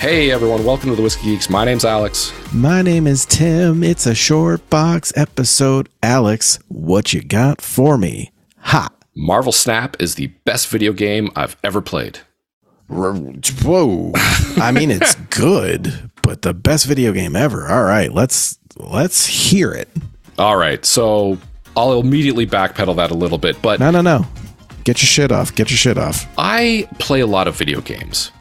Hey everyone, welcome to the Whiskey Geeks. My name's Alex. My name is Tim. It's a short box episode. Alex, what you got for me? Ha! Marvel Snap is the best video game I've ever played. Whoa. I mean it's good, but the best video game ever. All right, let's let's hear it. All right, so I'll immediately backpedal that a little bit, but No, no, no. Get your shit off. Get your shit off. I play a lot of video games.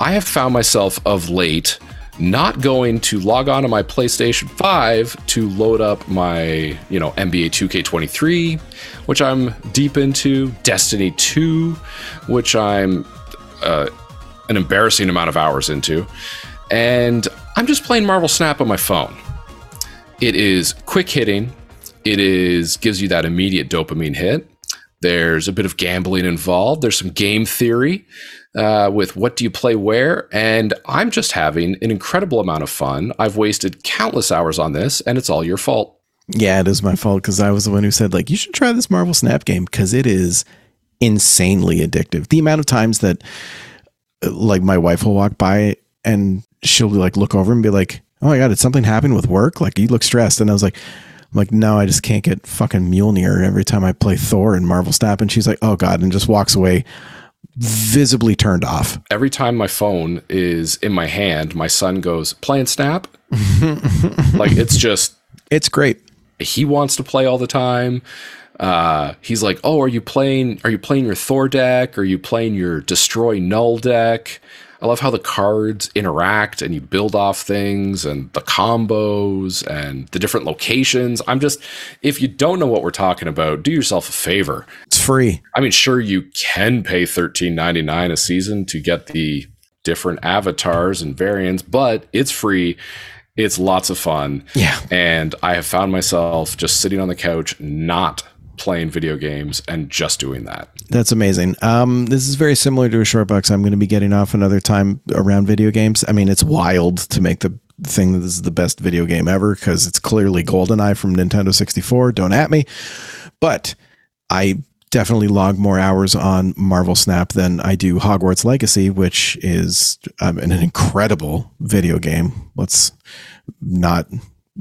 I have found myself of late not going to log on to my PlayStation 5 to load up my, you know, NBA 2K23, which I'm deep into, Destiny 2, which I'm uh, an embarrassing amount of hours into, and I'm just playing Marvel Snap on my phone. It is quick hitting. It is gives you that immediate dopamine hit. There's a bit of gambling involved. There's some game theory uh, with what do you play where. And I'm just having an incredible amount of fun. I've wasted countless hours on this, and it's all your fault. Yeah, it is my fault because I was the one who said, like, you should try this Marvel Snap game because it is insanely addictive. The amount of times that, uh, like, my wife will walk by and she'll like look over and be like, "Oh my god, did something happen with work? Like, you look stressed." And I was like, "I'm like, no, I just can't get fucking Mjolnir every time I play Thor and Marvel Snap." And she's like, "Oh god," and just walks away, visibly turned off. Every time my phone is in my hand, my son goes, playing Snap. like, it's just, It's great. he wants to play all the time. Uh, he's like, "Oh, are you playing? Are you playing your Thor deck? Are you playing your Destroy Knull deck?" I love how the cards interact and you build off things and the combos and the different locations. I'm just, if you don't know what we're talking about, do yourself a favor. It's free. I mean, sure, you can pay $13.99 a season to get the different avatars and variants, but it's free. It's lots of fun. Yeah. And I have found myself just sitting on the couch, not playing video games and just doing that. That's amazing. Um, this is very similar to a short box I'm going to be getting off another time around video games. I mean, it's wild to make the thing that this is the best video game ever because it's clearly GoldenEye from Nintendo 64. Don't at me. But I definitely log more hours on Marvel Snap than I do Hogwarts Legacy, which is um, an incredible video game. Let's not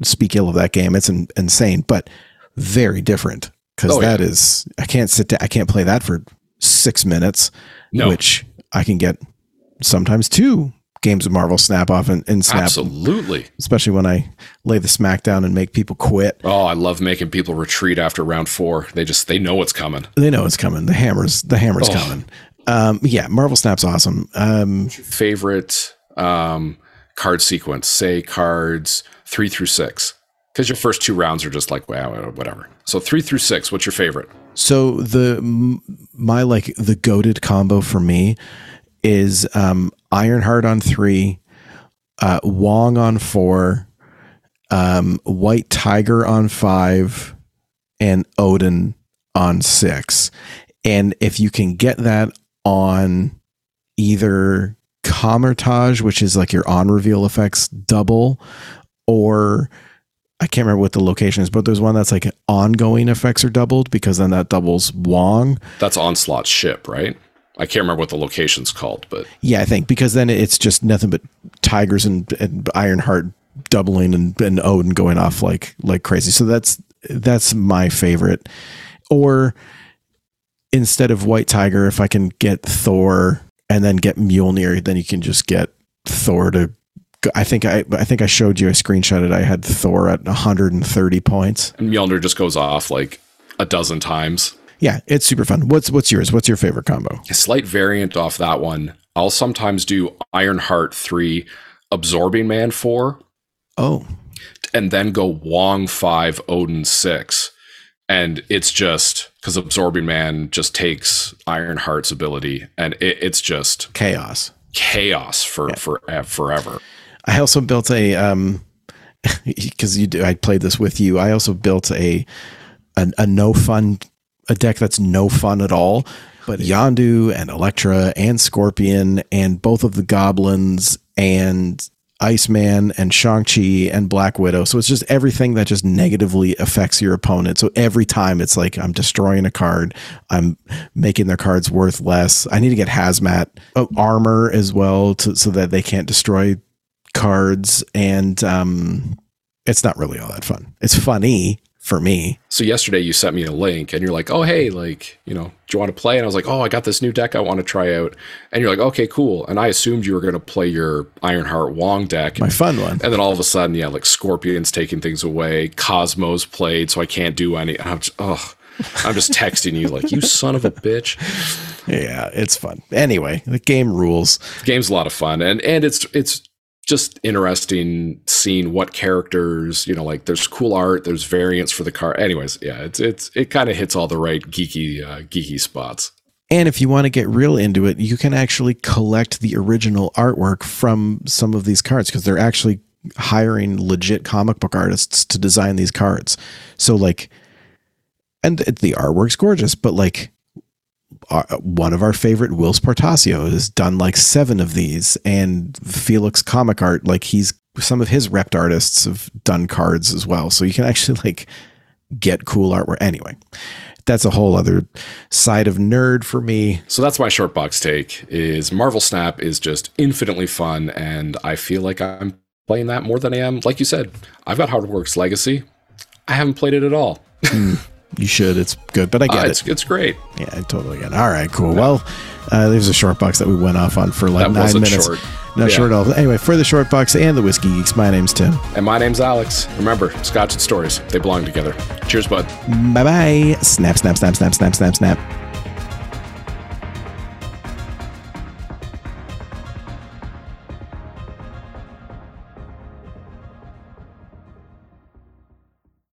speak ill of that game. It's in, insane, but very different because Oh, yeah. that is I can't sit down, I can't play that for six minutes, No. which I can get sometimes two games of Marvel Snap off and, and Snap, Absolutely. especially when I lay the smack down and make people quit. Oh, I love making people retreat after round four. They just, they know what's coming. They know it's coming. The hammer's the hammer's Oh. coming. Um, yeah, Marvel Snap's awesome. Um, Favorite um, card sequence, say cards three through six. Because your first two rounds are just like, wow, whatever. So three through six, what's your favorite? So the my like the goaded combo for me is um Ironheart on three, uh Wong on four, um White Tiger on five, and Odin on six. And if you can get that on either Kamar-Taj, which is like your on reveal effects double, or I can't remember what the location is, but there's one that's like ongoing effects are doubled because then that doubles Wong. That's Onslaught ship, right? I can't remember what the location's called, but Yeah, I think because then it's just nothing but tigers and, and Ironheart doubling and, and Odin going off like like crazy. So that's that's my favorite. Or instead of White Tiger, if I can get Thor and then get Mjolnir, then you can just get Thor to. I think I I think I showed you I screenshotted. I had Thor at 130 points. and Mjolnir just goes off like a dozen times. Yeah, it's super fun. What's what's yours? What's your favorite combo? A slight variant off that one. I'll sometimes do Ironheart 3, Absorbing Man 4, Oh, and then go Wong 5, Odin 6. And it's just because Absorbing Man just takes Ironheart's ability, and it, it's just chaos. chaos for, for uh, forever. I also built a um because you do, I played this with you. I also built a a, a no fun a deck that's no fun at all. But Yondu and Elektra and Scorpion and both of the goblins and Iceman and Shang-Chi and Black Widow. So it's just everything that just negatively affects your opponent. So every time it's like I'm destroying a card, I'm making their cards worth less. I need to get hazmat uh, armor as well to, so that they can't destroy cards. And um, it's not really all that fun. It's funny for me. So yesterday you sent me a link and you're like, oh, hey, like, you know, do you want to play? And I was like, oh, I got this new deck I want to try out. And you're like, okay, cool. And I assumed you were going to play your Ironheart Wong deck. My fun one. And then all of a sudden, yeah, like Scorpion's taking things away. Cosmos played, so I can't do any. I'm just, oh, I'm just texting you like, you son of a bitch. Yeah, it's fun. Anyway, the game rules. The game's a lot of fun. And, and it's, it's, just interesting seeing what characters, you know, like there's cool art, there's variants for the car. Anyways, yeah, it's it's it kind of hits all the right geeky uh, geeky spots. And if you want to get real into it, you can actually collect the original artwork from some of these cards because they're actually hiring legit comic book artists to design these cards. So like and the artwork's gorgeous, but like our, one of our favorite, Whilce Portacio, has done like seven of these, and Felix Comic Art, like he's some of his repped artists have done cards as well. So you can actually like get cool artwork. Anyway, that's a whole other side of nerd for me. So that's my short box take is Marvel Snap is just infinitely fun and I feel like I'm playing that more than I am. Like you said, I've got Hogwarts Legacy. I haven't played it at all. mm. You should. It's good, but I get uh, it's, it. It's great. Yeah, I totally get it. All right, cool. Yeah. Well, uh, there's a short box that we went off on for like that nine minutes. Short. Not yeah. short at all. Anyway, for the short box and the whiskey geeks, my name's Tim. And my name's Alex. Remember, Scotch and stories, they belong together. Cheers, bud. Bye bye. Snap, snap, snap, snap, snap, snap, snap.